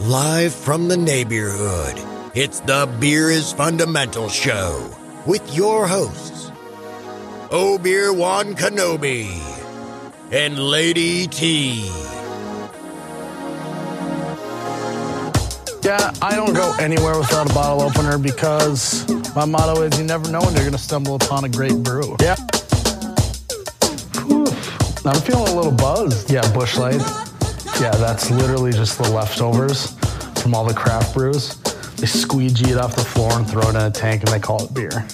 Live from the neighborhood, it's the Beer is Fundamental Show with your hosts, Obeer Wan Kenobi and Lady T. Yeah, I don't go anywhere without a bottle opener because my motto is you never know when you're going to stumble upon a great brew. Yeah. Whew. I'm feeling a little buzzed. Yeah, Busch Light. Yeah, that's literally just the leftovers from all the craft brews. They squeegee it off the floor and throw it in a tank and they call it beer.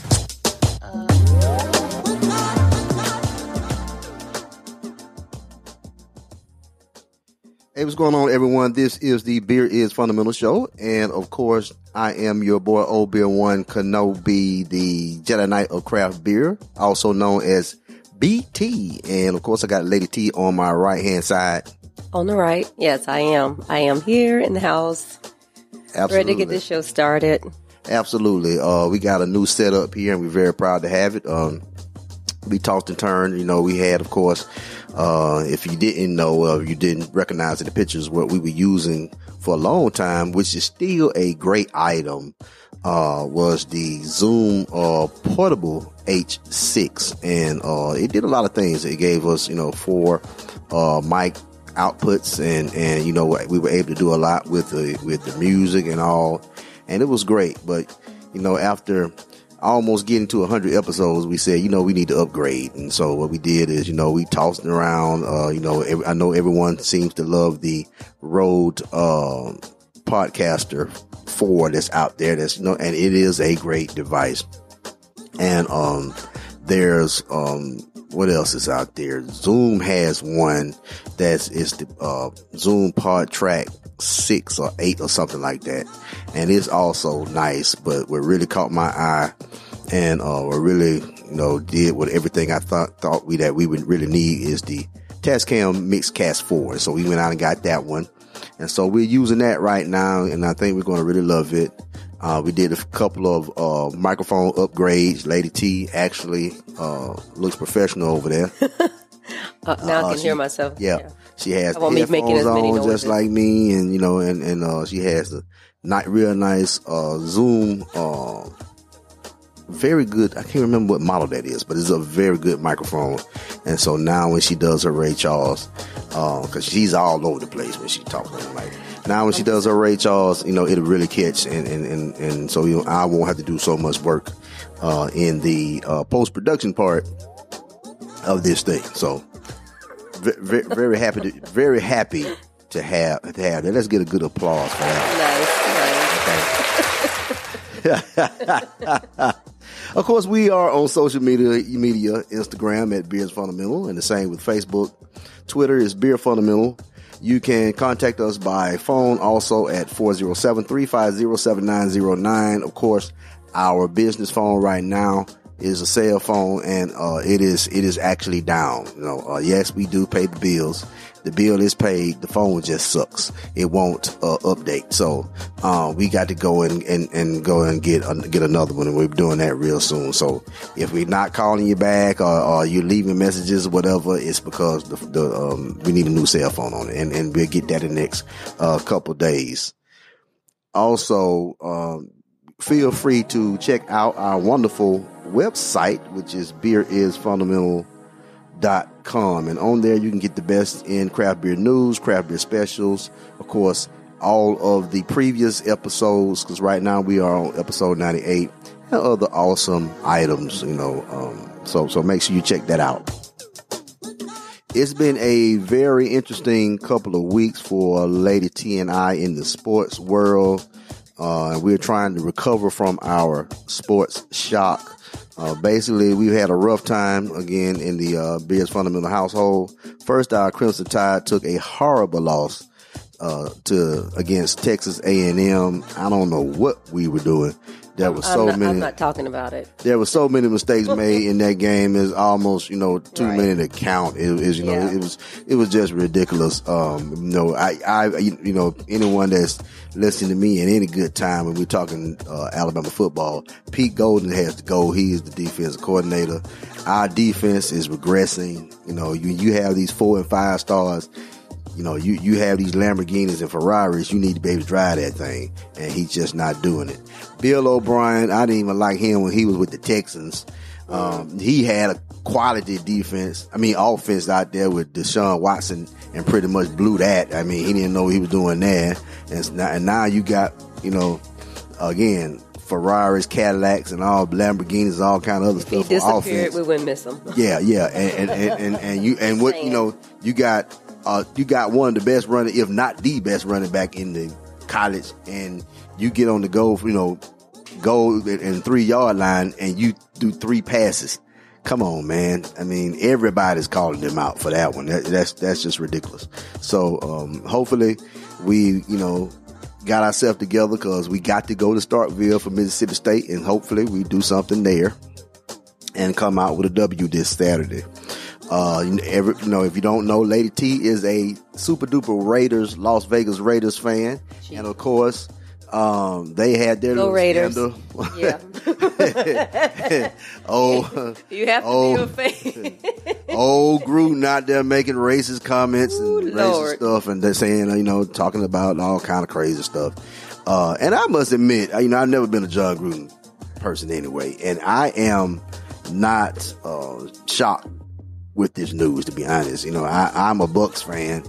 Hey, what's going on, everyone? This is the Beer is Fundamental Show, and of course, I am your boy Old Beer One Kenobi, the Jedi Knight of Craft Beer, also known as BT. And of course, I got Lady T on my right hand side. On the right, yes, I am. I am here in the house, Absolutely, ready to get this show started. Absolutely. Uh, we got a new setup here, and we're very proud to have it. Um, we tossed and turned. You know, we had, of course, uh, if you didn't know, uh, you didn't recognize in the pictures what we were using for a long time, which is still a great item, uh, was the Zoom, uh, portable H6. And, uh, it did a lot of things. It gave us, you know, four, uh, mic outputs and, and, you know, what we were able to do a lot with the, with the music and all. And it was great. But, you know, after, almost getting to 100 episodes, we said, you know, we need to upgrade. And so what we did is, you know, we tossed around. Uh, you know, every, I know everyone seems to love the Rode uh, Podcaster 4 that's out there. That's, you know, and it is a great device. And um, there's um, what else is out there? Zoom has one that's is the uh, Zoom PodTrak six or eight or something like that, and it's also nice. But what really caught my eye, and uh, what really you know did with everything I thought thought we that we would really need is the Tascam Mixcast four. So we went out and got that one, and so we're using that right now, and I think we're going to really love it. Uh, we did a couple of uh, microphone upgrades. Lady T actually uh, looks professional over there. Uh, now I Uh, can she- hear myself. Yeah. She has I the won't be making headphones as many on noises. just like me, and you know, and and uh, she has the not real nice uh, Zoom. Uh, very good. I can't remember what model that is, but it's a very good microphone. And so now when she does her Ray Charles, because she's all over the place when she talks, like now when she does her Ray Charles, you know, it'll really catch, and and and, and so you know, I won't have to do so much work uh, in the uh, post production part of this thing. So very, very happy to very happy to have to have that. Let's get a good applause for that. Nice, nice. Of course, we are on social media, media, Instagram at Beers Fundamental, and the same with Facebook. Twitter is Beer Fundamental. You can contact us by phone also at 407-350-7909. Of course, our business phone right now is a cell phone and, uh, it is, it is actually down. You know, uh, yes, we do pay the bills. The bill is paid. The phone just sucks. It won't, uh, update. So, uh, we got to go and, and, and go and get, uh, get another one and we're doing that real soon. So if we're not calling you back or, or you're leaving messages or whatever, it's because the, the, um, we need a new cell phone on it and, and we'll get that in the next, uh, couple days. Also, um, feel free to check out our wonderful website, which is beerisfundamental.com. .Com and on there, you can get the best in craft beer news, craft beer specials, of course, all of the previous episodes, because right now we are on episode 98 and other awesome items, you know. Um, so, so make sure you check that out. It's been a very interesting couple of weeks for Lady T and I in the sports world. Uh, we're trying to recover from our sports shock. Uh, basically, we've had a rough time again in the uh, Bears fundamental household. First, our Crimson Tide took a horrible loss uh, to against Texas A&M. I don't know what we were doing. There were so not, many I'm not talking about it. there were so many mistakes made in that game. It's almost you know too Right. many to count. It is you know Yeah. it was it was just ridiculous. Um, you know I I you know anyone that's listening to me at any good time when we're talking uh, Alabama football, Pete Golding has to go. He is the defensive coordinator. Our defense is regressing. You know you you have these four and five stars You know, you, you have these Lamborghinis and Ferraris, you need to be able to drive that thing. And he's just not doing it. Bill O'Brien, I didn't even like him when he was with the Texans. Um, he had a quality defense, I mean, offense out there with Deshaun Watson and pretty much blew that. I mean, he didn't know what he was doing there. And now, and now you got, you know, again, Ferraris, Cadillacs, and all Lamborghinis, all kind of other If he stuff for disappeared, we wouldn't miss him. Yeah, yeah, and and, and, and, and you and what you know, you got uh you got one of the best running, if not the best running back in the college, and you get on the go, you know, go in three yard line, and you do three passes. Come on, man. I mean, everybody's calling them out for that one. That, that's that's just ridiculous. So um, hopefully, we you know got ourselves together because we got to go to Starkville for Mississippi State, and hopefully we do something there and come out with a W this Saturday. Uh, you know, every, you know, if you don't know, Lady T is a super duper Raiders, Las Vegas Raiders fan, and of course, um, they had their Go little Raiders. scandal. Yeah. oh, You have to Oh. be a fan. old Gruden out there making racist comments and Ooh, racist Lord. stuff, and they're saying, you know, talking about all kind of crazy stuff. Uh, and I must admit, you know, I've never been a Jon Gruden person anyway, and I am not uh, shocked with this news. To be honest, you know, I, I'm a Bucks fan,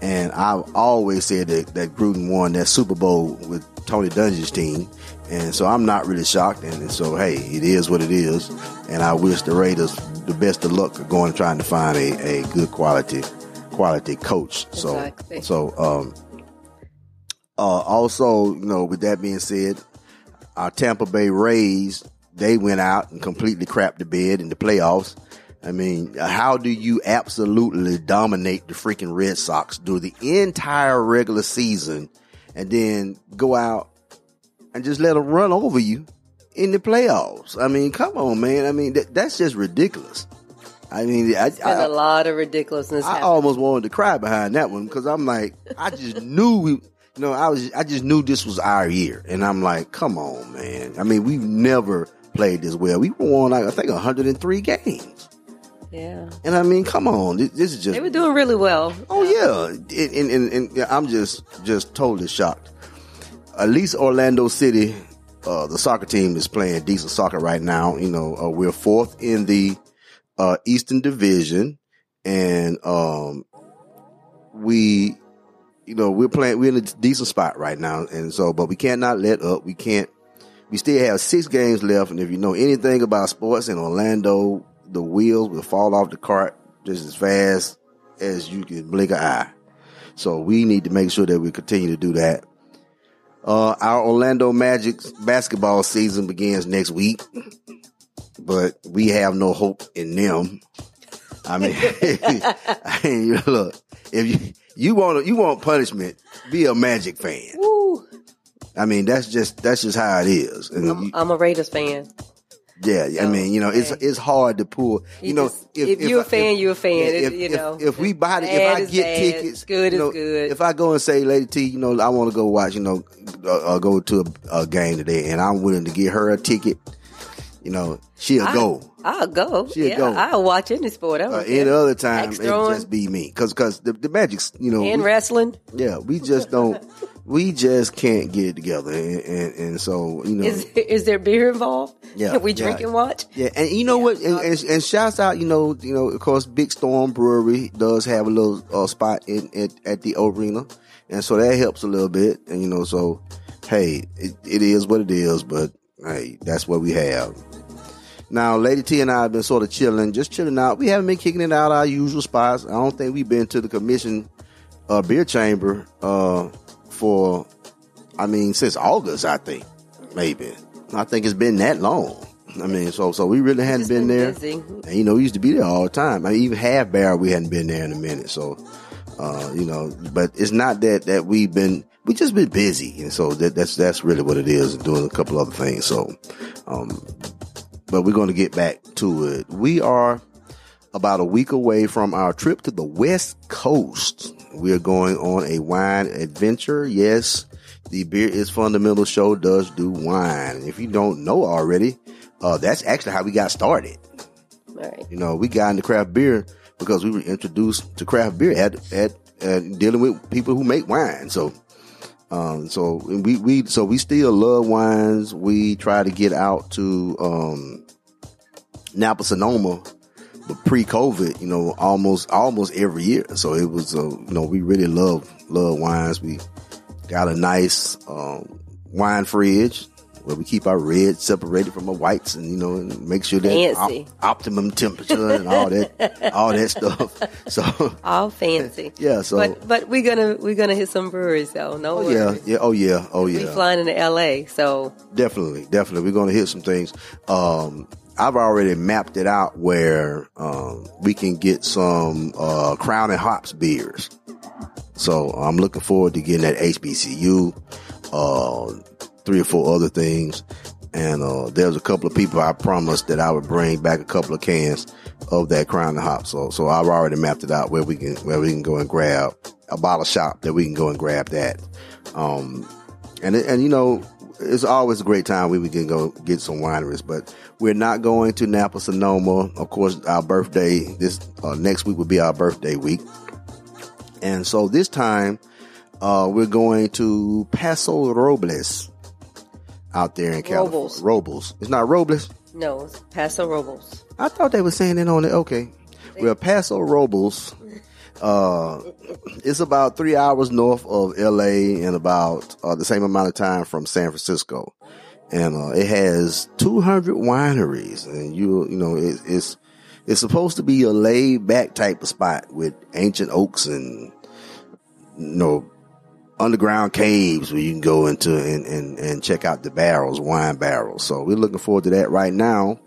and I've always said that, that Gruden won that Super Bowl with Tony Dungy's team, and so I'm not really shocked. And so, hey, it is what it is, and I wish the Raiders the best of luck going trying to find a, a good quality quality coach. So, Exactly. so um, uh, also, you know, with that being said, our Tampa Bay Rays, they went out and completely crapped the bed in the playoffs. I mean, how do you absolutely dominate the freaking Red Sox through the entire regular season and then go out and just let them run over you in the playoffs? I mean, come on, man. I mean, that, that's just ridiculous. I mean, I, Been I, a lot of ridiculousness I happening. almost wanted to cry behind that one because I'm like, I just knew we, you know, I was, I just knew this was our year, and I'm like, come on, man. I mean, we've never played this well. We won like I think 103 games, yeah. and I mean, come on, this, this is just. They were doing really well. Oh yeah, and, and, and, and yeah, I'm just just totally shocked. At least Orlando City, uh, the soccer team is playing decent soccer right now. You know, uh, we're fourth in the uh, Eastern Division, and um, we, you know, we're playing. We're in a decent spot right now, and so, but we cannot let up. We can't. We still have six games left, and if you know anything about sports in Orlando, the wheels will fall off the cart just as fast as you can blink an eye. So we need to make sure that we continue to do that. Uh, our Orlando Magic basketball season begins next week, but we have no hope in them. I mean, I mean, look, if you you want you want punishment, be a Magic fan. Woo. I mean, that's just that's just how it is. I'm, you- I'm a Raiders fan. Yeah, I mean, you know, it's okay. it's hard to pull. You, You know, just- if you're a fan, you're a fan. It- you know, if, we buy, the, if I get bad, tickets, good you is good. If I go and say, Lady T, you know, I want to go watch, you know, uh, uh, go to a, a game today, and I'm willing to get her a ticket, you know, she'll I- go. I'll go. She'll yeah, go. I'll watch any sport. I Uh, any other time, it just be me, because because the, the Magic's, you know, and we- wrestling. yeah, we just don't, we just can't get it together, and, and, and so you know, Is is there beer involved? Yeah, Can we yeah. drink and watch? Yeah, and you know what? And, and, and shouts out, you know, you know, of course, Big Storm Brewery does have a little uh, spot in at, at the arena, and so that helps a little bit. And you know, so hey, it, it is what it is, but hey, that's what we have. Now, Lady T and I have been sort of chilling, just chilling out. We haven't been kicking it out our usual spots. I don't think we've been to the commission uh, beer chamber uh, for, I mean, since August. I think maybe. I think it's been that long. I mean, so so we really hadn't been, been there. busy. And you know, we used to be there all the time. I mean, even half barrel, we hadn't been there in a minute. So, uh, you know, but it's not that that we've been we just been busy, and so that, that's that's really what it is, doing a couple other things. So, um, but we're going to get back to it. We are about a week away from our trip to the West Coast. We're going on a wine adventure. Yes, the Beer is Fundamental show does do wine. If you don't know already, uh, that's actually how we got started. Right. You know, we got into craft beer because we were introduced to craft beer at at and dealing with people who make wine. So, um, so we, we, so we still love wines. We try to get out to, um, Napa Sonoma, pre-COVID, you know, almost, almost every year. So it was, uh, you know, we really love, love wines. We got a nice, um, wine fridge where we keep our reds separated from our whites and, you know, and make sure they're op- optimum temperature and all that, all that stuff. So, All fancy. Yeah, so- but but we're gonna we're gonna hit some breweries though. No oh yeah, worries. yeah, oh yeah, oh We yeah. flying into L.A. So Definitely, definitely. We're going to hit some things. Um, I've already mapped it out where um, we can get some uh, Crown and Hops beers. So I'm looking forward to getting that HBCU, uh, three or four other things. And uh, there's a couple of people I promised that I would bring back a couple of cans of that Crown and Hops. So so I've already mapped it out where we can where we can go and grab a bottle shop that we can go and grab that. Um, and and you know it's always a great time we can go get some wineries but we're not going to napa sonoma of course our birthday this uh, next week will be our birthday week and so this time uh, we're going to paso robles out there in california Robles. robles it's not robles no, it's Paso Robles. I thought they were saying it on it. Okay. Well, Paso Robles, uh, it's about three hours north of LA and about uh, the same amount of time from San Francisco. And, uh, it has 200 wineries and you, you know, it, it's, it's supposed to be a laid back type of spot with ancient oaks and, you know, underground caves where you can go into and, and, and check out the barrels, wine barrels. So we're looking forward to that right now.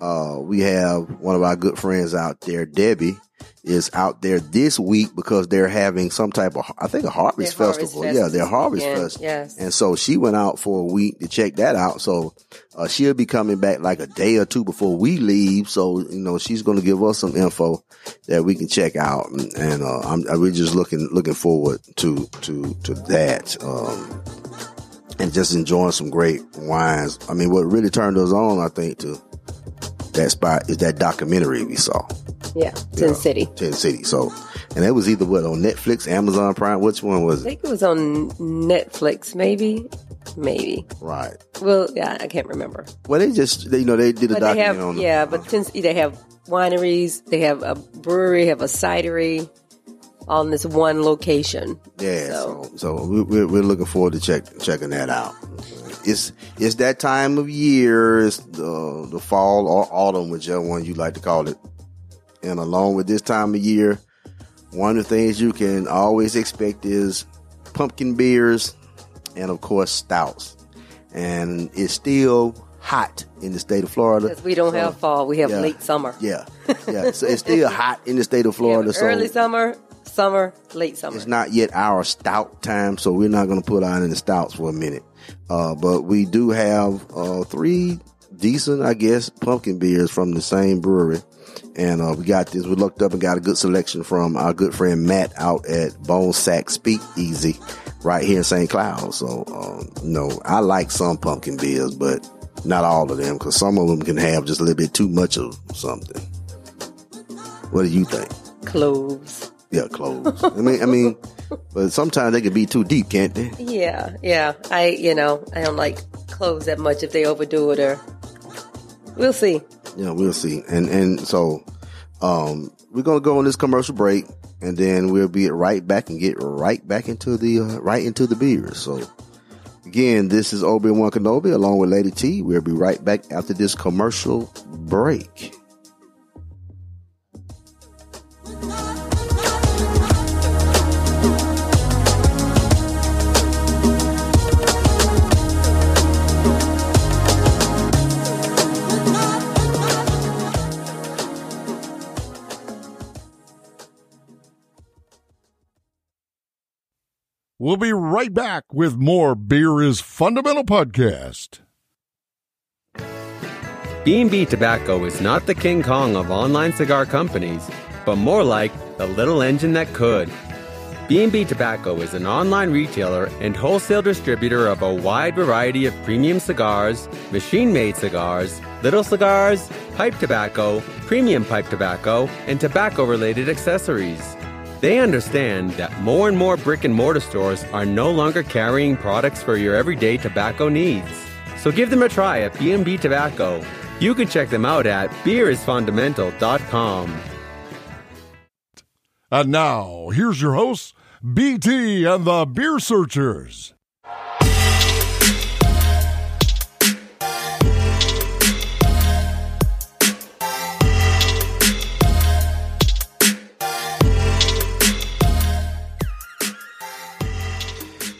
Uh, we have one of our good friends out there, Debbie, is out there this week because they're having some type of, I think, a harvest Their festival. Fest yeah, their harvest weekend, fest. yes. And so she went out for a week to check that out. So uh, she'll be coming back like a day or two before we leave. So you know she's going to give us some info that we can check out, and, and uh, I'm, I'm really just looking looking forward to to to that. Um, and just enjoying some great wines. I mean, what really turned us on, I think, to that spot is that documentary we saw. Yeah, Yeah. City. Tin City. So, and that was either what on Netflix, Amazon Prime. Which one was I it? think it was on Netflix, maybe, maybe. Right. Well, yeah, I can't remember. Well, they just they, you know they did a But documentary have, on yeah, but since they have wineries, they have a brewery, have a cidery on this one location. Yeah, So- so so we- we're we're looking forward to check checking that out. It's it's that time of year. It's the the fall or autumn, whichever one you like to call it. And along with this time of year, one of the things you can always expect is pumpkin beers, and of course stouts. And it's still hot in the state of Florida. Because we don't So, have fall, we have yeah. late summer. Yeah, yeah. So it's still hot in the state of Florida. so early summer, summer, late summer. it's not yet our stout time, so we're not going to put on any stouts for a minute. Uh, but we do have uh, three decent, I guess, pumpkin beers from the same brewery. And uh, we got this. We looked up and got a good selection from our good friend Matt out at Bone Sack Speak Easy right here in St. Cloud. So, um, you know, I like some pumpkin beers, but not all of them because some of them can have just a little bit too much of something. What do you think? Cloves. Yeah, clothes. I mean, I mean, but sometimes they can be too deep, can't they? Yeah, yeah. I, you know, I don't like clothes that much if they overdo it or. We'll see. Yeah, we'll see. And and so, um, we're gonna go on this commercial break, and then we'll be right back and get right back into the uh, right into the beers. So, again, this is Obi Wan Kenobi along with Lady T. We'll be right back after this commercial break. We'll be right back with more Beer is Fundamental podcast. B&B Tobacco is not the King Kong of online cigar companies, but more like the little engine that could. B&B Tobacco is an online retailer and wholesale distributor of a wide variety of premium cigars, machine-made cigars, little cigars, pipe tobacco, premium pipe tobacco, and tobacco-related accessories. They understand that more and more brick and mortar stores are no longer carrying products for your everyday tobacco needs. So give them a try at B&B Tobacco. You can check them out at beerisfundamental.com. And now, here's your hosts, BT and the Beer Searchers.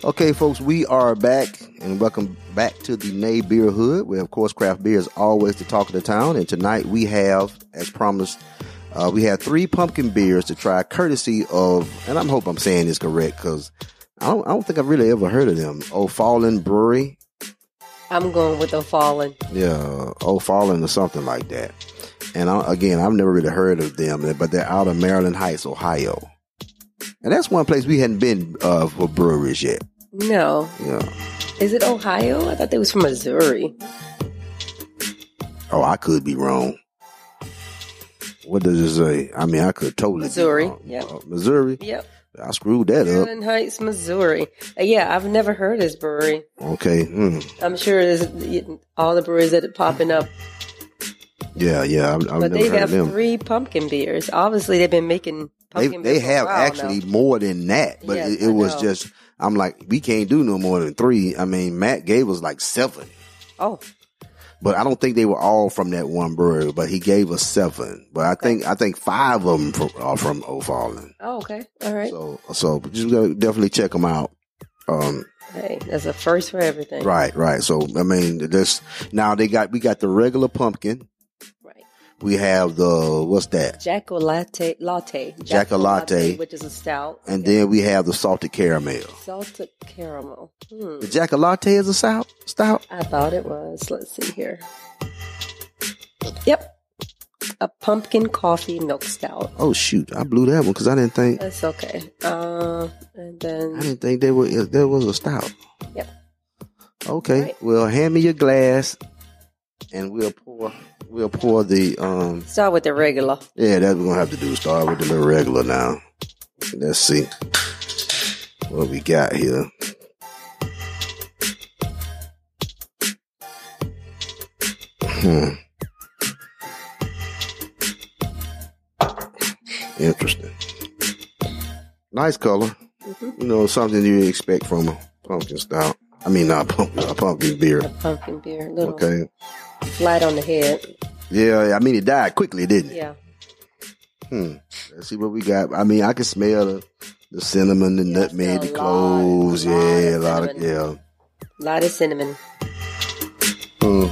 Okay, folks, we are back and welcome back to the Nay Beer Hood, where, of course, craft beer is always the talk of the town. And tonight we have, as promised, uh, we have three pumpkin beers to try, courtesy of, and I hope I'm saying this correct because I don't, I don't think I've really ever heard of them. O'Fallon Brewery, I'm going with the fallen. yeah, O'Fallon or something like that. And I, again, I've never really heard of them, but they're out of Maryland Heights, Ohio. And that's one place we hadn't been uh, for breweries yet. No. Yeah. Is it Ohio? I thought they was from Missouri. Oh, I could be wrong. What does it say? I mean, I could totally Missouri, yeah. Uh, Missouri. Yep. I screwed that up. Maryland Heights, Missouri. Uh, yeah, I've never heard of this brewery. Okay. Hmm. I'm sure there's all the breweries that are popping up, Yeah, yeah. I've, I've but never they heard have of them. three pumpkin beers. Obviously, they've been making They pumpkin they a have actually now. more than that, but Yes, it, it was just. I'm like, we can't do no more than three. I mean, Matt gave us like seven, Oh, but I don't think they were all from that one brewery. But he gave us seven. But I think I think five of them from, are from O'Fallon. oh, okay, all right. So so just gotta definitely check them out. Um, hey, that's a first for everything. Right, right. So I mean, this now they got we got the regular pumpkin. We have the what's that? Jacko latte, latte, Jacko latte. which is a stout, And then we have the salted caramel. salted caramel. Hmm. The Jack Latte is a stout. Stout. I thought it was. Let's see here. Yep, a pumpkin coffee milk stout. Oh shoot, I blew that one because I didn't think That's okay. Uh, and then I didn't think there was there was a stout. Yep. Okay. Right. Well, hand me your glass, and we'll pour we'll pour the um. start with the regular. Yeah, that's what we're gonna have to do. Start with the little regular now. Let's see what we got here. Hmm. Interesting. Nice color. You know, something you expect from a pumpkin stout. I mean, not pumpkin, a pumpkin beer. A pumpkin beer, little Okay. Flat on the head. Yeah, I mean, it died quickly, didn't it? Yeah, Hmm. Let's see what we got. I mean, I can smell the, the cinnamon, the Yeah, nutmeg, the smell a lot, cloves. lot Yeah, a lot of yeah. a lot of cinnamon, Hmm.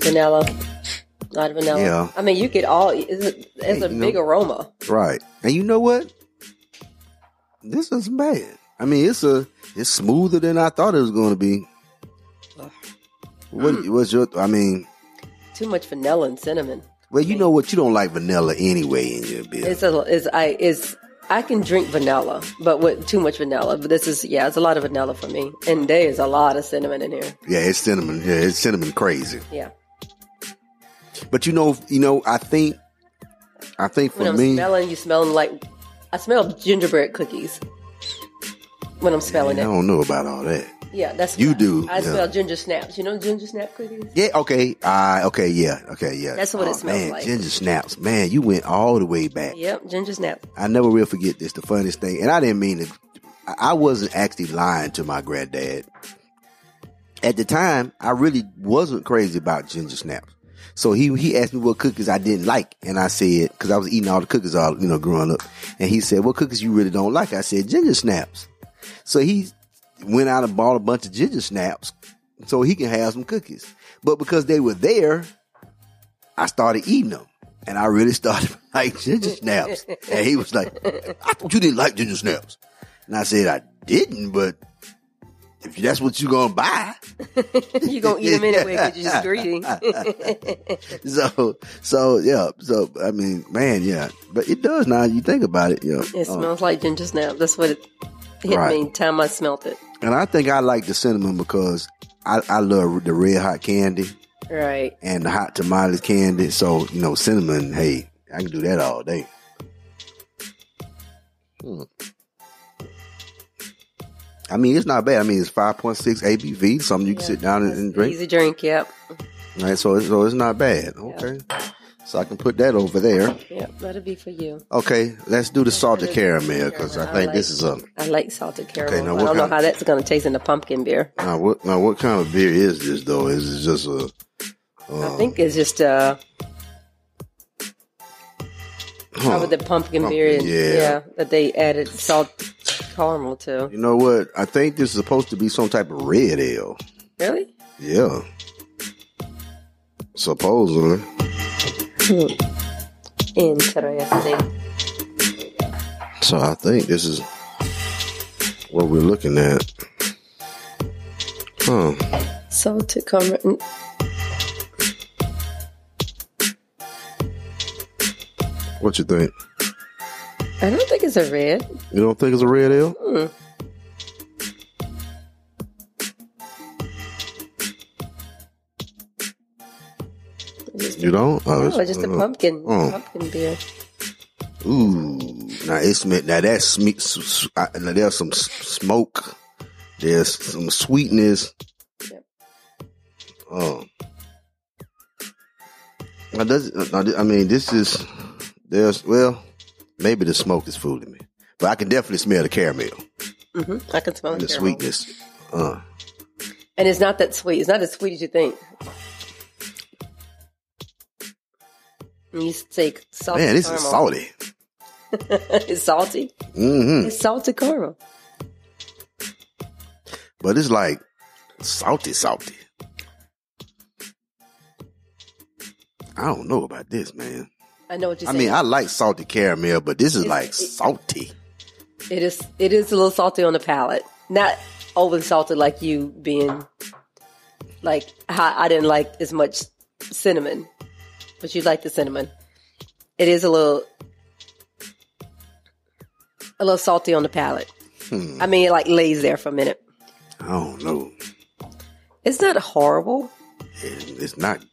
vanilla, a lot of vanilla. Yeah. I mean, you get all. It's a, it's a big know- aroma. Right. And you know what? This isn't bad. I mean, it's a it's smoother than I thought it was going to be. What mm. what's your? I mean, Too much vanilla and cinnamon. well, you know what? You don't like vanilla anyway in your beer. It's a. It's I. It's. I can drink vanilla, but with too much vanilla. But this is yeah, it's a lot of vanilla for me, and there is a lot of cinnamon in here. yeah, it's cinnamon. Yeah, it's cinnamon crazy. Yeah, But you know, you know, I think, I think when for I'm me, smelling, you smelling like I smell gingerbread cookies when I'm smelling I it. I don't know about all that. Yeah, that's You I- do, I yeah. smell ginger snaps. You know ginger snap cookies? Yeah, okay. Uh, okay, yeah, okay, yeah. That's what it smells man, like. Ginger snaps. Man, you went all the way back. Yep, ginger snap. I never will forget this, the funniest thing. And I didn't mean to, I- wasn't actually lying to my granddad. At the time, I really wasn't crazy about ginger snaps. So he, he asked me what cookies I didn't like. And I said, cause I was eating all the cookies all, you know, growing up. And he said, what cookies you really don't like? I said, ginger snaps. So he went out and bought a bunch of ginger snaps so he can have some cookies. But because they were there, I started eating them. And I really started to like ginger snaps. And he was like, I thought you didn't like ginger snaps. And I said, I didn't, but if that's what you're going to buy. you're gonna eat them anyway because you're just greedy. So, so yeah. So, I mean, man, yeah. But it does now. You think about it, know. It Uh, smells like ginger snap. That's what it hit Right. me time I smelt it. And I think I like the cinnamon because I, I love the red hot candy Right. and the hot tamales candy. So, you know, cinnamon, hey, I can do that all day. Hmm. I mean, it's not bad. I mean, it's five point six ABV, something you can sit down and, and drink. Easy drink. Yep. Right, so so it's not bad. Okay, so I can put that over there. Yep. That'll be for you. Okay, let's do the salted caramel because I think this is a. I like salted caramel. now I don't know how that's going to taste in the pumpkin beer. Now what? Now what kind of beer is this though? Is it just a? I uh, think it's just a. Huh. probably the pumpkin, beer. And, yeah. yeah. that they added salt caramel to. You know what? I think this is supposed to be some type of red ale. Really? Yeah. Supposedly. Interesting. So I think this is what we're looking at. Huh. Salted caramel. What you think? I don't think it's a red. You don't think it's a red ale? Mm. You don't? Oh, oh, it's just a uh, pumpkin, oh. pumpkin beer. Ooh. Now it's now that's sme- s- s- uh, now there's some s- smoke. There's some sweetness. Yep. Oh. Now does now, I mean this is there's well maybe the smoke is fooling me, but I can definitely smell the caramel hmm I can smell the the sweetness. Uh, And it's not that sweet. It's not as sweet as you think. You say salty man, this caramel. is salty. it's salty. hmm It's salted caramel. But it's like salty, salty. I don't know about this, man. I know what you're I saying. mean, I like salty caramel, but this is It's- like it- salty. It is. It is a little salty on the palate. Not overly salted like you being like how I didn't like as much cinnamon, but you like the cinnamon. It is a little a little salty on the palate. Hmm. I mean, it like lays there for a minute. I don't know. It's not horrible, It- It's not.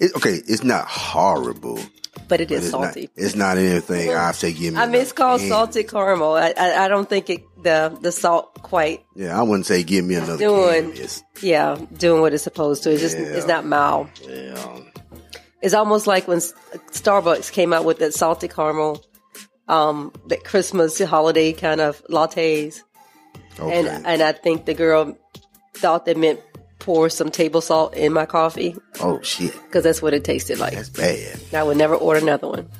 It, okay, it's not horrible. but it it's salty. Not, it's not anything I say. Give me. I mean, it's called can. salted caramel. I, I, I don't think it, the the salt quite Yeah, I wouldn't say give me another. Doing-. Yeah doing what it's supposed to. It's just it's not mild. yeah. It's almost like when Starbucks came out with that salted caramel, um, that Christmas holiday kind of lattes, Okay. and and I think the girl thought they meant pour some table salt in my coffee oh shit, because that's what it tasted like. that's bad. I would never order another one,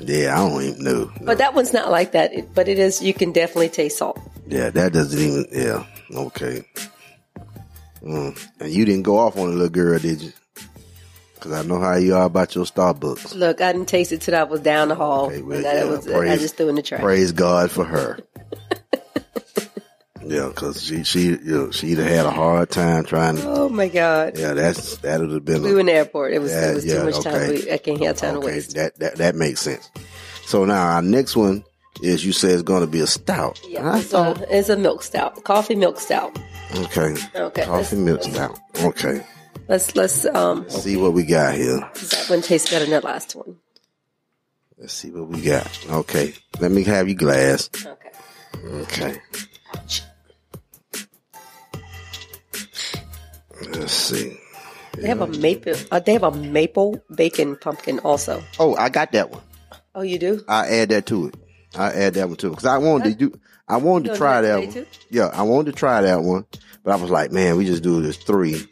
Yeah, I don't even know. but that one's not like that. It, but it is. You can definitely taste salt. Yeah, that doesn't even. Yeah, okay. Mm. And you didn't go off on a little girl, did you? Because I know how you are about your Starbucks. Look, I didn't taste it till I was down the hall, Okay, well, and that yeah, was I praise- just threw in the trash. Praise God for her. yeah, because she she you know, she'd have had a hard time trying. to... Oh my god. Yeah, that's that would have been. We A, were in the airport. It was Yeah, it was yeah, too much time. okay. We, I can't have time to okay, waste. that that that makes sense. So now our next one is you say it's going to be a stout. Yeah, I it's thought a, it's a milk stout, coffee milk stout. okay, Okay, coffee milk stout. Okay, Let's let's um see what we got here. that one tastes better than that last one. Let's see what we got. Okay, let me have your glass. Okay. Okay. Let's see. They have a maple. Uh, they have a maple bacon pumpkin also. Oh, I got that one. Oh, you do? I add that to it. I add that one too because I wanted to do. I wanted to try that that one. too? Yeah, I wanted to try that one, but I was like, man, we just do this three.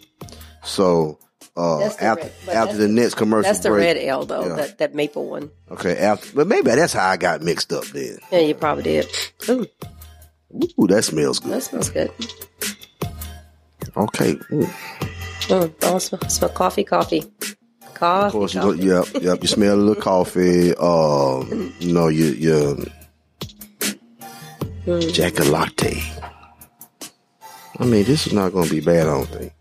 So uh, after red- after the the- next commercial That's the break, red ale though. Yeah. That that maple one. okay, after, but maybe that's how I got mixed up then. Yeah, you probably did. Ooh, Ooh, that smells good. that smells good. Okay, Ooh. Mm, oh, smell, smell coffee, coffee, coffee. Of course, you coffee. yep, yep. You smell a little coffee. Um, you know, you you Mm. Jack a latte. I mean, this is not going to be bad. I don't think.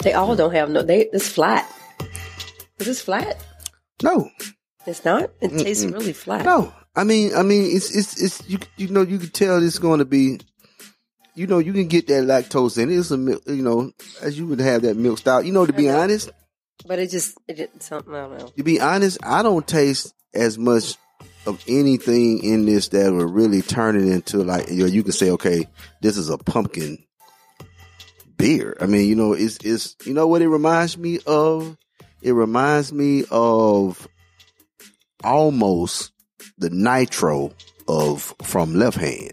They all don't have no. They it's flat. Is this flat? No, It's not. It tastes really flat. no. I mean, I mean, it's it's it's you you know you can tell it's going to be. You know, you can get that lactose in it. It's a milk, you know, as you would have that milk style. You know, to be uh-huh. honest, But it just it did something. I don't know. to be honest, I don't taste as much of anything in this that would really turn it into like you know, you can say, okay, this is a pumpkin beer. I mean, you know, it's it's you know what it reminds me of? It reminds me of almost the nitro of from left hand.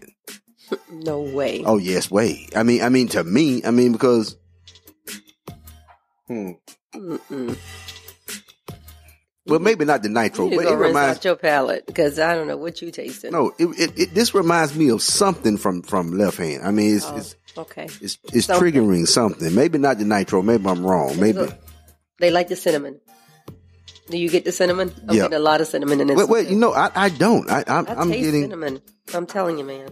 No way. Oh yes, way. I mean, I mean to me, I mean because. Hmm. Mm-mm. Well, maybe not the nitro, You but it reminds. out your palate because I don't know what you tasting. No, it, it, it this reminds me of something from from left hand. I mean, it's Oh, it's okay. it's, it's Something. triggering something. Maybe not the nitro. Maybe I'm wrong. Maybe. They like the cinnamon. Do you get the cinnamon? I'm Yeah. getting a lot of cinnamon in this. Wait, wait. You know, I I don't. I I'm, I I'm getting. cinnamon. I'm telling you, man.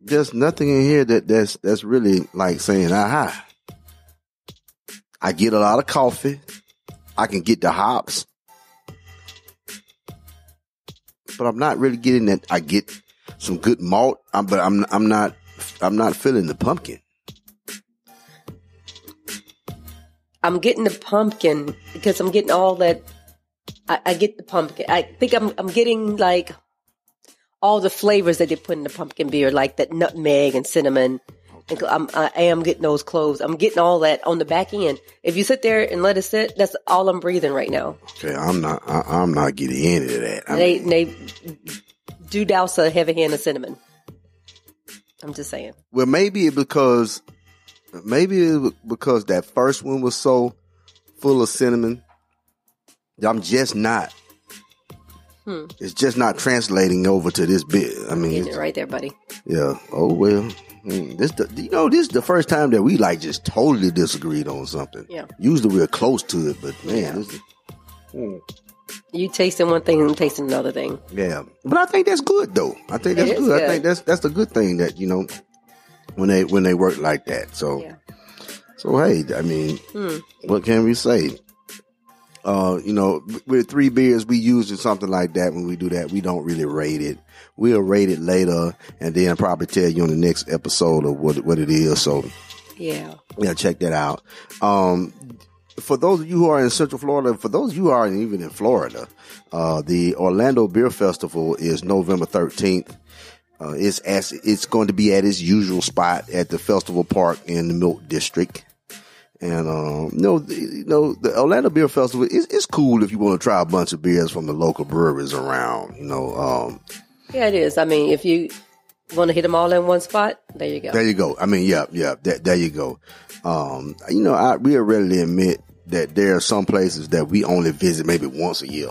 There's nothing in here that that's that's really like saying ah, aha. I get a lot of coffee. I can get the hops, but I'm not really getting that. I get some good malt, but I'm I'm not I'm not feeling the pumpkin. I'm getting the pumpkin because I'm getting all that. I, I get the pumpkin. I think I'm I'm getting like all the flavors that they put in the pumpkin beer, like that nutmeg and cinnamon. And I'm, I am getting those cloves. I'm getting all that on the back end. If you sit there and let it sit, that's all I'm breathing right now. Okay, I'm not I, I'm not getting any of that. I They mean, they do douse a heavy hand of cinnamon. I'm just saying. well, maybe because maybe it because that first one was so full of cinnamon. I'm just not. Hmm. It's just not translating over to this bit. I mean, right there, buddy. yeah. Oh well. Hmm, This, the, you know, this is the first time that we like just totally disagreed on something. Yeah. Usually we're close to it, but man, Yeah. this is, hmm, You tasting one thing and tasting another thing. yeah. But I think that's good though. I think that's is good. I think that's that's a good thing that you know when they when they work like that. So Yeah. so hey, I mean, Hmm. what can we say? Uh, you know, with three beers, we usually something like that. When we do that, we don't really rate it. We'll rate it later, and then probably tell you on the next episode of what what it is. So Yeah. yeah, check that out. Um, for those of you who are in Central Florida, for those of you who are even in Florida, uh, the Orlando Beer Festival is November thirteenth. Uh, it's as it's going to be at its usual spot at the festival park in the Milk District. And um, know, the, you know, the Orlando Beer Festival is it's cool if you want to try a bunch of beers from the local breweries around. You know, um, Yeah, it is. I mean, if you want to hit them all in one spot, there you go. There you go. I mean, yeah, yeah, that, there you go. Um, you know, I we readily admit that there are some places that we only visit maybe once a year.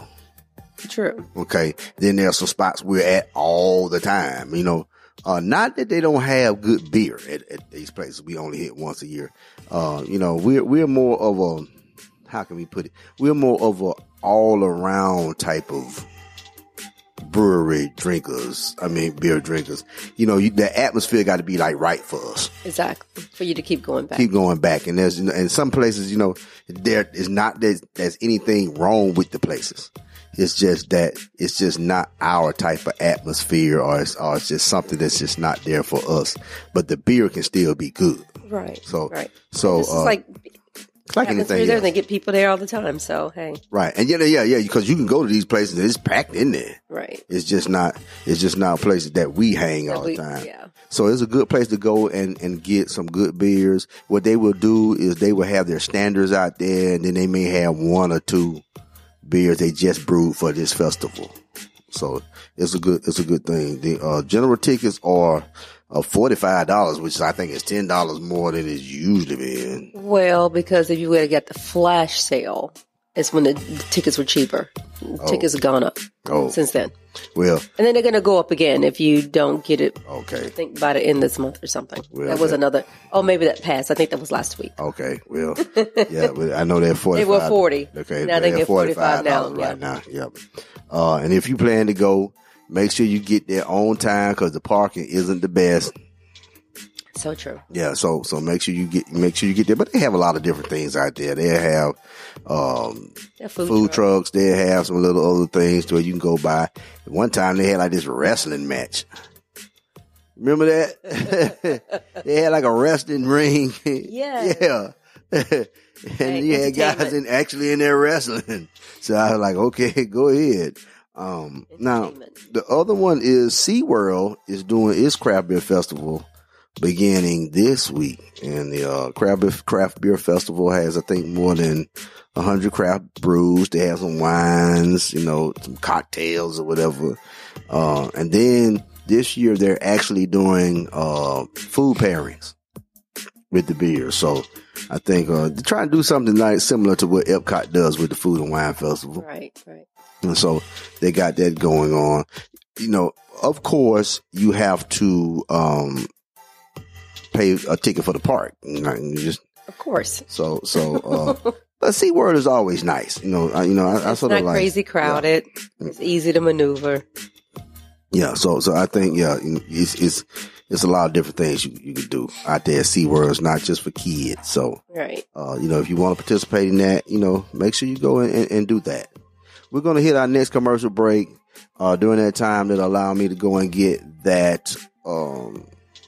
True. Okay. Then there are some spots we're at all the time, you know. Uh, not that they don't have good beer at, at these places we only hit once a year. Uh, you know, we're, we're more of a, how can we put it? We're more of a all around type of brewery drinkers. I mean, beer drinkers. You know, you, the atmosphere got to be like right for us Exactly. For you to keep going back. keep going back. And there's, and some places, you know, there is not, there's, there's anything wrong with the places. It's just that it's just not our type of atmosphere or it's, or it's just something that's just not there for us. But the beer can still be good. right. So, right. so, This is uh, like it's like anything there. else. They get people there all the time. So, hey, Right. And yeah, yeah, yeah, because you can go to these places and it's packed in there. right. It's just not, it's just not places that we hang all we- the time. yeah. So it's a good place to go and, and get some good beers. What they will do is they will have their standards out there and then they may have one or two beers they just brewed for this festival. So it's a good, it's a good thing. The, uh, general tickets are, uh, $45, which I think is $10 more than it's usually been. Well, because if you would have got the flash sale, it's when the, the tickets were cheaper. Tickets have gone up Oh. since then. Well, And then they're going to go up again if you don't get it. okay. Think about it end this month or something. Well, that was that- another. Oh, maybe that passed. I think that was last week. Okay, well, yeah, but I know they're forty. They were 40. Okay, Now they they're get 45 now, $45 right now. Yep. Uh, and if you plan to go, make sure you get there on time because the parking isn't the best. So true. Yeah, so so make sure you get make sure you get there. But they have a lot of different things out there. They have um, food, food, truck. trucks. They have some little other things to where you can go by. One time they had like this wrestling match. Remember that? they had like a wrestling ring. Yeah. yeah. and Hey, you had guys in, actually in there wrestling. So I was like, okay, go ahead. Um, now the other one is SeaWorld is doing its craft beer festival beginning this week. And the uh, craft, beer, craft beer festival has, I think, more than 100 craft brews. They have some wines, you know, some cocktails or whatever. Uh, and then this year they're actually doing uh, food pairings with the beer. So I think uh, they're trying to do something like similar to what Epcot does with the Food and Wine Festival. Right, right. And so they got that going on. You know, of course, you have to um pay a ticket for the park. You know, you just Of course. so so. uh But SeaWorld is always nice. You know, I, you know, I, I sort not of like crazy crowded. It's easy to maneuver. Yeah, so so I think yeah, it's it's it's a lot of different things you you can do out there at SeaWorld. It's not just for kids. So Right. uh, you know, if you want to participate in that, you know, make sure you go and, and do that. We're gonna hit our next commercial break. Uh, during that time, that allow me to go and get that. Um,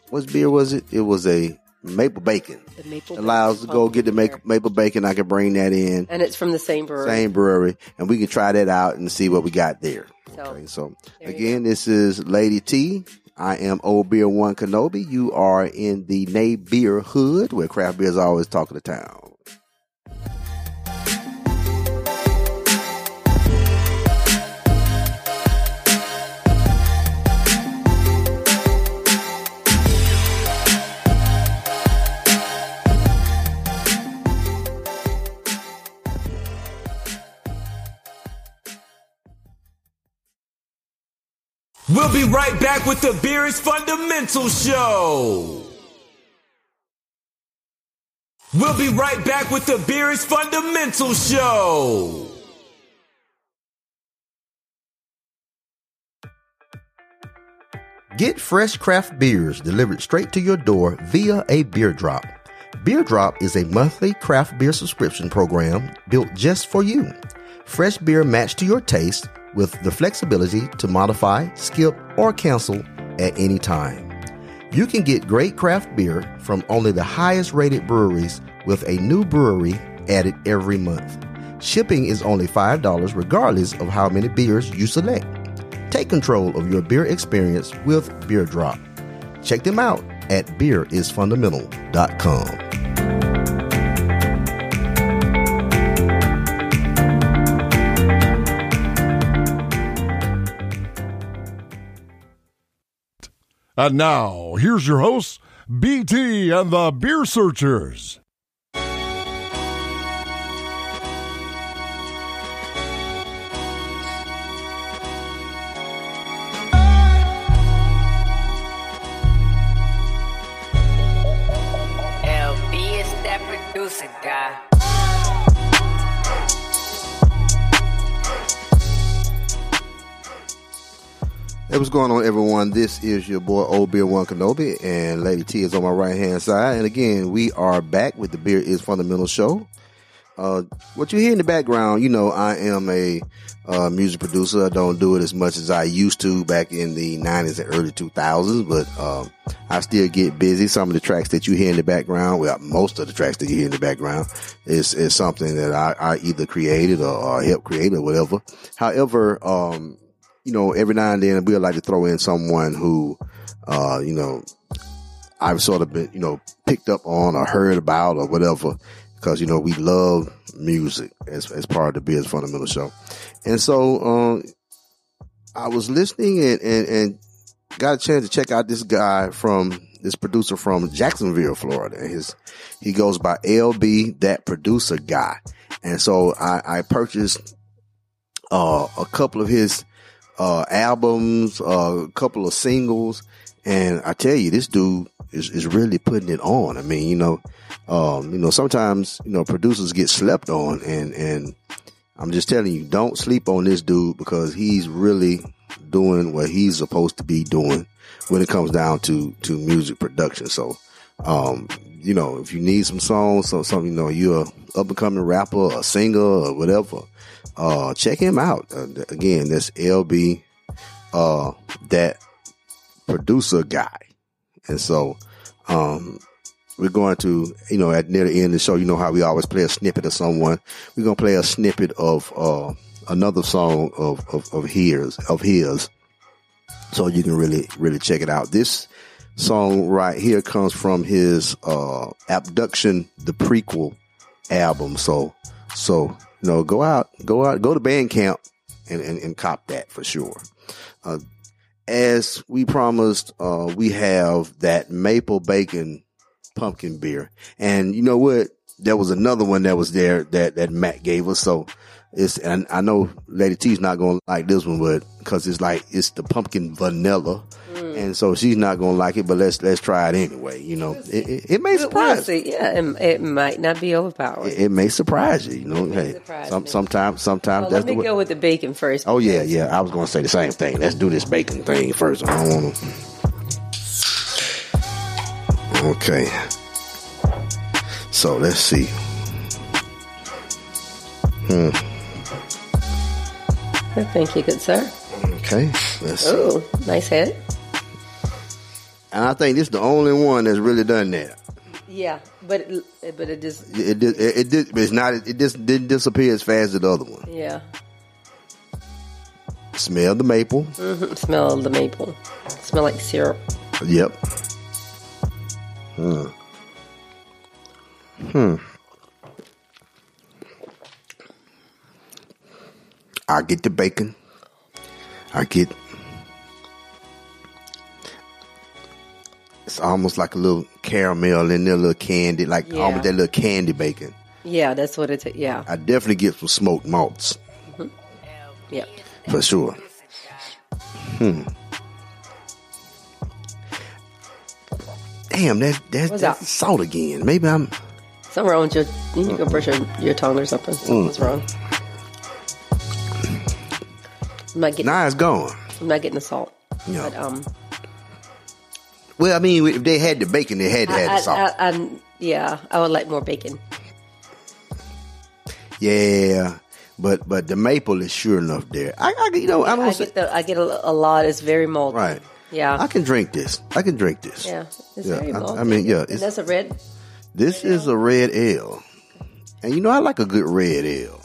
what beer was it? It was a maple bacon. The maple Allows to go get the maple, maple bacon. I can bring that in. And it's from the same brewery. Same brewery, and we can try that out and see what we got there. So, Okay, so there again, this is Lady T. I am Old Beer One Kenobi. You are in the Nay Beer Hood, where craft beer is always talking to town. We'll be right back with the Beer is Fundamental Show. We'll be right back with the Beer is Fundamental Show. Get fresh craft beers delivered straight to your door via a beer drop. Beer Drop is a monthly craft beer subscription program built just for you. Fresh beer matched to your taste with the flexibility to modify, skip, or cancel at any time. You can get great craft beer from only the highest rated breweries with a new brewery added every month. Shipping is only $5 regardless of how many beers you select. Take control of your beer experience with Beer Drop. Check them out at beerisfundamental.com. And now, here's your hosts, BT and the Beer Searchers. Guy. Hey, what's going on, everyone? This is your boy Old Beer One Kenobi, and Lady T is on my right hand side. And again, we are back with the Beer is Fundamental show. Uh, what you hear in the background, you know, I am a uh, music producer. I don't do it as much as I used to back in the 90s and early 2000s, but um, I still get busy. Some of the tracks that you hear in the background, well, most of the tracks that you hear in the background is, is something that I, I either created or, or helped create or whatever. However, um, you know, every now and then we like to throw in someone who, uh, you know, I've sort of been, you know, picked up on or heard about or whatever, because, you know, we love music as, as part of the Biz Fundamental Show. And so, um, I was listening and, and, and got a chance to check out this guy from this producer from Jacksonville, Florida. His, he goes by LB, that producer guy. And so I, I purchased, uh, a couple of his, uh, albums, uh, a couple of singles. And I tell you, this dude is, is really putting it on. I mean, you know, um, you know, sometimes, you know, producers get slept on and, and I'm just telling you, don't sleep on this dude because he's really doing what he's supposed to be doing when it comes down to, to music production. So, um, you know, if you need some songs, so something, you know, you're a up and coming rapper, a singer or whatever, uh, check him out. Uh, again, that's LB, uh, that producer guy. And so, um, we're going to, you know, at near the end of the show, you know how we always play a snippet of someone. We're going to play a snippet of, uh, another song of, of, of his, of his. So you can really, really check it out. This song right here comes from his, uh, Abduction, the prequel album. So, so, you know, go out, go out, go to Bandcamp and, and, and cop that for sure. Uh, as we promised, uh, we have that maple bacon pumpkin beer. And you know what? There was another one that was there that, that Matt gave us. So it's, and I know Lady T's not going to like this one, but cause it's like, it's the pumpkin vanilla. Mm. And so she's not going to like it, but let's, let's try it anyway. You know, it, it, it may We'll surprise. see. Yeah, it, it might not be overpowering. It, it may surprise you. You know, hey, some, sometimes, sometimes Well, that's let me the go with the bacon first. Oh yeah, yeah. I was going to say the same thing. Let's do this bacon thing first. I don't want to. Okay. So let's see. Hmm. Thank you, good sir. Okay, let's see. Oh, nice head. And I think this is the only one that's really done that. Yeah, but it, but it just It it did- it, it did, it's not. It just didn't disappear as fast as the other one. yeah. Smell the maple. hmm Smell the maple. Smell like syrup. Yep. Hmm. Hmm. I get the bacon. I get. It's almost like a little caramel in there, a little candy, like Yeah. almost that little candy bacon. Yeah, that's what it. Yeah, I definitely get some smoked malts yeah. for sure. Hmm. Damn, that that's, What's that's that? salt again. Maybe I'm. Something wrong with your. You need to go brush your, your tongue or something. Something's wrong. I'm not getting. Nah, it's gone. I'm not getting the salt. Yeah. But um, Well, I mean, if they had the bacon, they had to I, have the salt. I, I, yeah, I would like more bacon. yeah, but but the maple is sure enough there. I, I you know, I don't I get the. I get a, a lot. It's very malty. right. Yeah. I can drink this. I can drink this. yeah. It's Yeah, very I- malty. I mean, yeah, And it's- that's a red. This is a red ale, and you know I like a good red ale.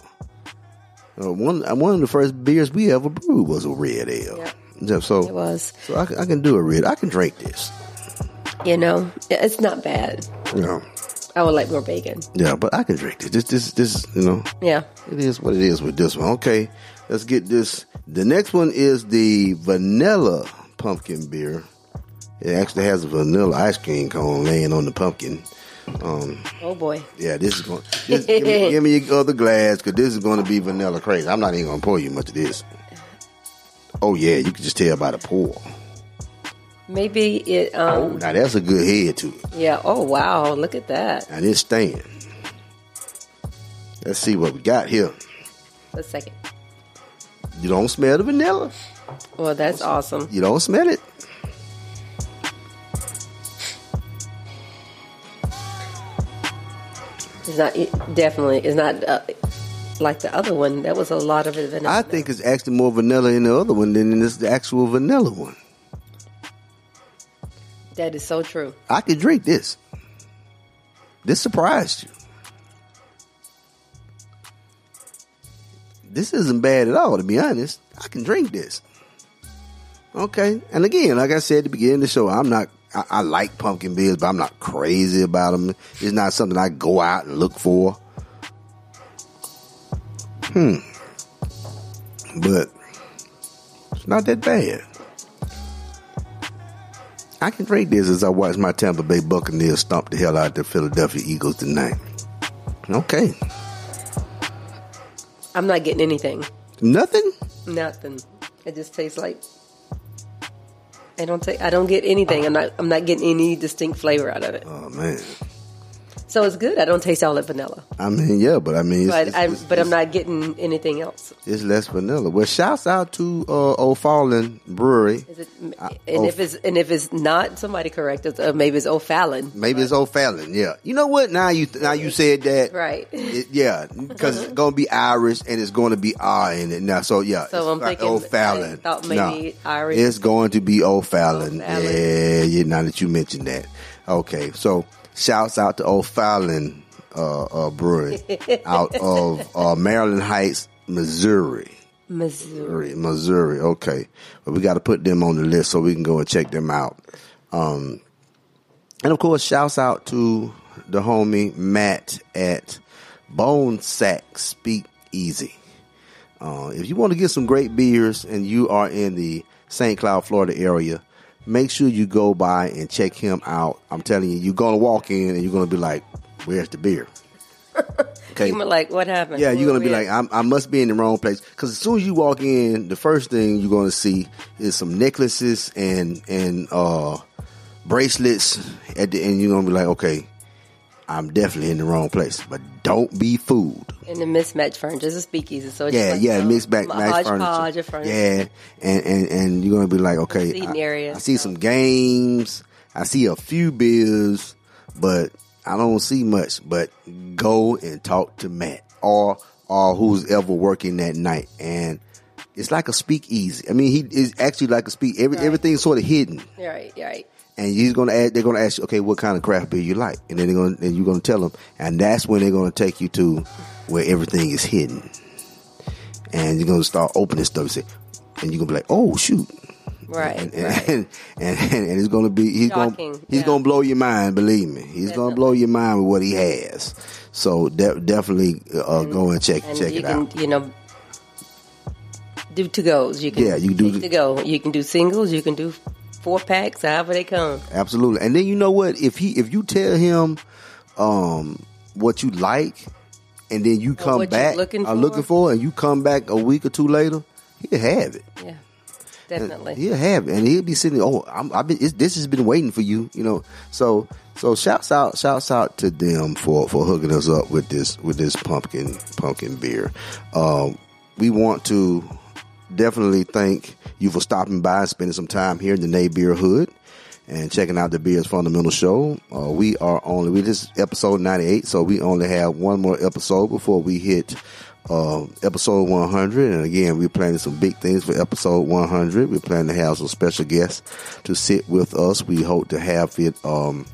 Uh, one uh, one of the first beers we ever brewed was a red ale. Yeah, So It was. So I, can- I can do a red. I can drink this. You know, it's not bad. You know. I would like more bacon. Yeah, but I can drink this. This this this you know. Yeah. It is what it is with this one. Okay, let's get this. The next one is the vanilla pumpkin beer. It actually has a vanilla ice cream cone laying on the pumpkin. Um, Oh boy. yeah, this is going. Give, me, give me your other glass because this is going to be vanilla crazy. I'm not even going to pour you much of this. Oh yeah, you can just tell by the pour. Maybe it. Oh, Um. now that's a good head to it. Yeah. Oh wow. Look at that. And it's staying. Let's see what we got here. A second. You don't smell the vanilla. Well, that's awesome. You don't smell it. It's not it definitely. It's not uh, like the other one. That was a lot of it. vanilla. I think it's actually more vanilla in the other one than in this the actual vanilla one. that is so true. I could drink this. This surprised you. This isn't bad at all, to be honest. I can drink this. Okay, and again, like I said at the beginning of the show, I'm not. I, I like pumpkin beers, but I'm not crazy about them. It's not something I go out and look for. Hmm. But it's not that bad. I can drink this as I watch my Tampa Bay Buccaneers stomp the hell out the Philadelphia Eagles tonight. Okay. I'm not getting anything. Nothing? Nothing. It just tastes like. I don't take. I don't get anything. I'm not. I'm not getting any distinct flavor out of it. Oh man. So it's good. I don't taste all that vanilla, I mean, yeah, but I mean, it's, but it's, I. it's- But I'm not getting anything else. It's less vanilla. Well, shouts out to uh, O'Fallon Brewery. Is it? Uh, And if it's and if it's not, somebody correct us. Or maybe it's O'Fallon. Maybe it's O'Fallon. Yeah. You know what? Now you now you said that. Right. It- yeah, because it's gonna be Irish and it's going to be R in it now. So yeah, So it's I'm thinking- O'Fallon. I thought maybe Irish. It's going to be O'Fallon. O'Fallon. Yeah, yeah. Now that you mentioned that, okay. So shouts out to O'Fallon uh, uh, Brewery out of uh, Maryland Heights Missouri. Missouri. Missouri. Okay, but we got to put them on the list so we can go and check them out. Um, and of course, shouts out to the homie Matt at Bone Sack Speak Easy. Uh, if you want to get some great beers and you are in the St. Cloud, Florida area, make sure you go by and check him out. I'm telling you, you're gonna walk in and you're gonna be like, "Where's the beer?" Okay. You were like, what happened? Yeah, you're Where gonna be like. I'm, I must be in the wrong place. Because as soon as you walk in, the first thing you're gonna see is some necklaces and and uh, bracelets at the end. You're gonna be like, okay, I'm definitely in the wrong place. But don't be fooled. in the mismatched furniture. It's a speakeasy, so it's Yeah, like, yeah, back, a match furniture. furniture. Yeah, and, and and you're gonna be like, okay, I, area, I see so. some games. I see a few beers, but I don't see much. But go and talk to Matt or or who's ever working that night, and it's like a speakeasy. I mean, he is actually like a speak. Every Right. everything's sort of hidden right, right. And he's gonna ask, they're gonna ask you, okay, what kind of craft beer you like, and then they're gonna and you're gonna tell them, and that's when they're gonna take you to where everything is hidden, and you're gonna start opening stuff, and, say, and you're gonna be like, oh shoot, Right, and and, right. and, and, and it's gonna be he's Shocking, gonna he's yeah. gonna blow your mind, believe me, he's gonna blow your mind with what he has. So de- definitely uh, go and check check it can, out. you know, do to goes. You can, Yeah, you can do to go. You can do singles. You can do four packs, however they come. Absolutely. And then you know what? If he if you tell him um what you like and then you come back looking are for? looking for and you come back a week or two later, he'll have it. Yeah, definitely. He'll have it. And he'll be sitting oh I'm I've been it's, this has been waiting for you, you know. So so shouts out shouts out to them for for hooking us up with this with this pumpkin pumpkin beer. Um we want to definitely thank you for stopping by and spending some time here in the Nay Beer Hood and checking out the Beers Fundamental Show. Uh, we are only, we just episode 98, so we only have one more episode before we hit uh, episode 100. And again, we're planning some big things for episode 100. We're planning to have some special guests to sit with us. We hope to have it, um,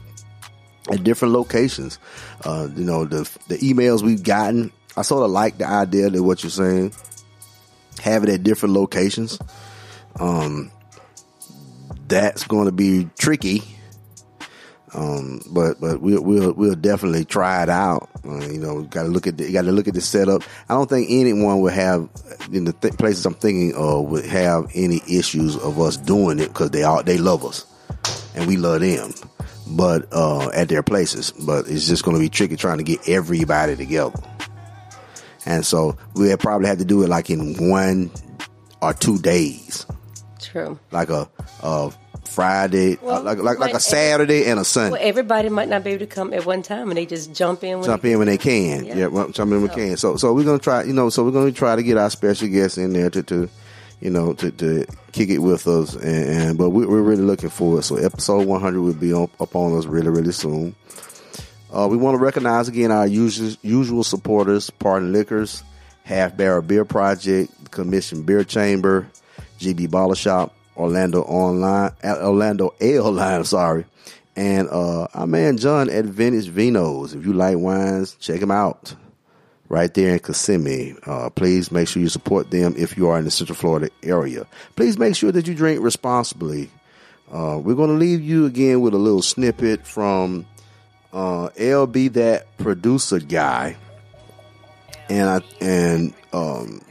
at different locations. Uh, you know, the the emails we've gotten, I sort of like the idea that what you're saying. Have it at different locations. Um, that's going to be tricky. Um, but but we'll we'll we'll definitely try it out. Uh, you know, got to look at the, got to look at the setup. I don't think anyone would have in the th- places I'm thinking of would have any issues of us doing it because they all they love us and we love them. But uh, at their places, but it's just going to be tricky trying to get everybody together. And so we'll probably have to do it like in one or two days, True. like a, a Friday, Well, uh, like like like a Saturday and a Sunday. Well, everybody might not be able to come at one time, and they just jump in. When jump they in when they can. Yeah. Yeah, well, jump in when they can. So, so we're gonna try. You know, so we're gonna try to get our special guests in there to, to you know, to, to kick it with us. And, and but we, we're really looking forward. So, episode 100 will be up, up on us really, really soon. Uh, we want to recognize again our usual usual supporters: Pardon Liquors, Half Barrel Beer Project, Commission Beer Chamber, GB Baller Shop, Orlando Online, uh, Orlando Ale Line. Sorry, and uh, our man John at Vintage Vinos. If you like wines, check him out. Right there in Kissimmee. Uh, please make sure you support them if you are in the Central Florida area. Please make sure that you drink responsibly. Uh, we're going to leave you again with a little snippet from uh, LB, that producer guy, and I and um,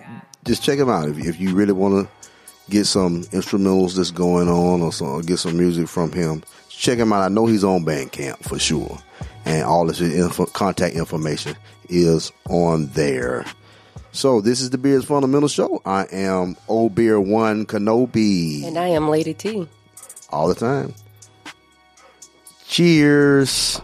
just check him out if, if you really want to get some instrumentals that's going on or, some, or get some music from him. Check him out. I know he's on Bandcamp for sure, and all of his info, contact information is on there. So this is the Beers Fundamental Show. I am Old Beer One Kenobi And I am Lady T. all the time. Cheers.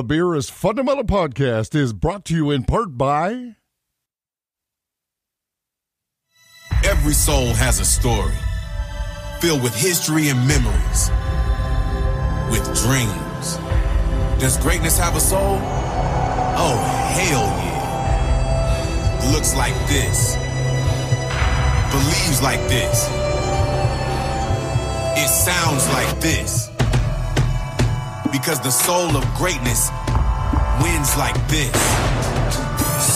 The Beer is Fundamental podcast is brought to you in part by Every soul has a story. filled with history and memories, with dreams. Does greatness have a soul? Oh, hell yeah. Looks like this. Believes like this. It sounds like this. Because the soul of greatness wins like this.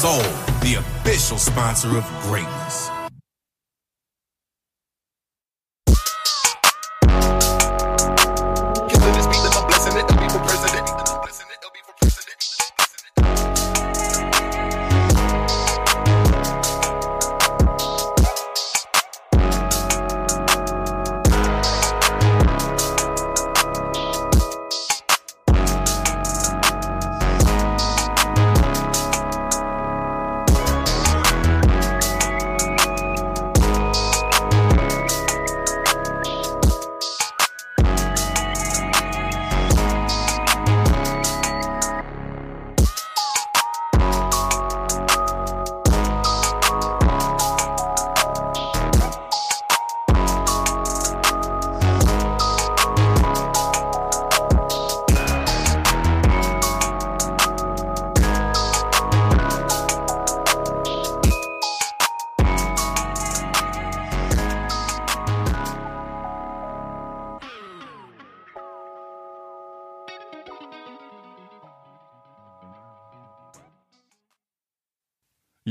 Soul, the official sponsor of greatness.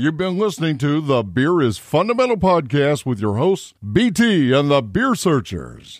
You've been listening to the Beer is Fundamental podcast with your hosts, BT and the Beer Searchers.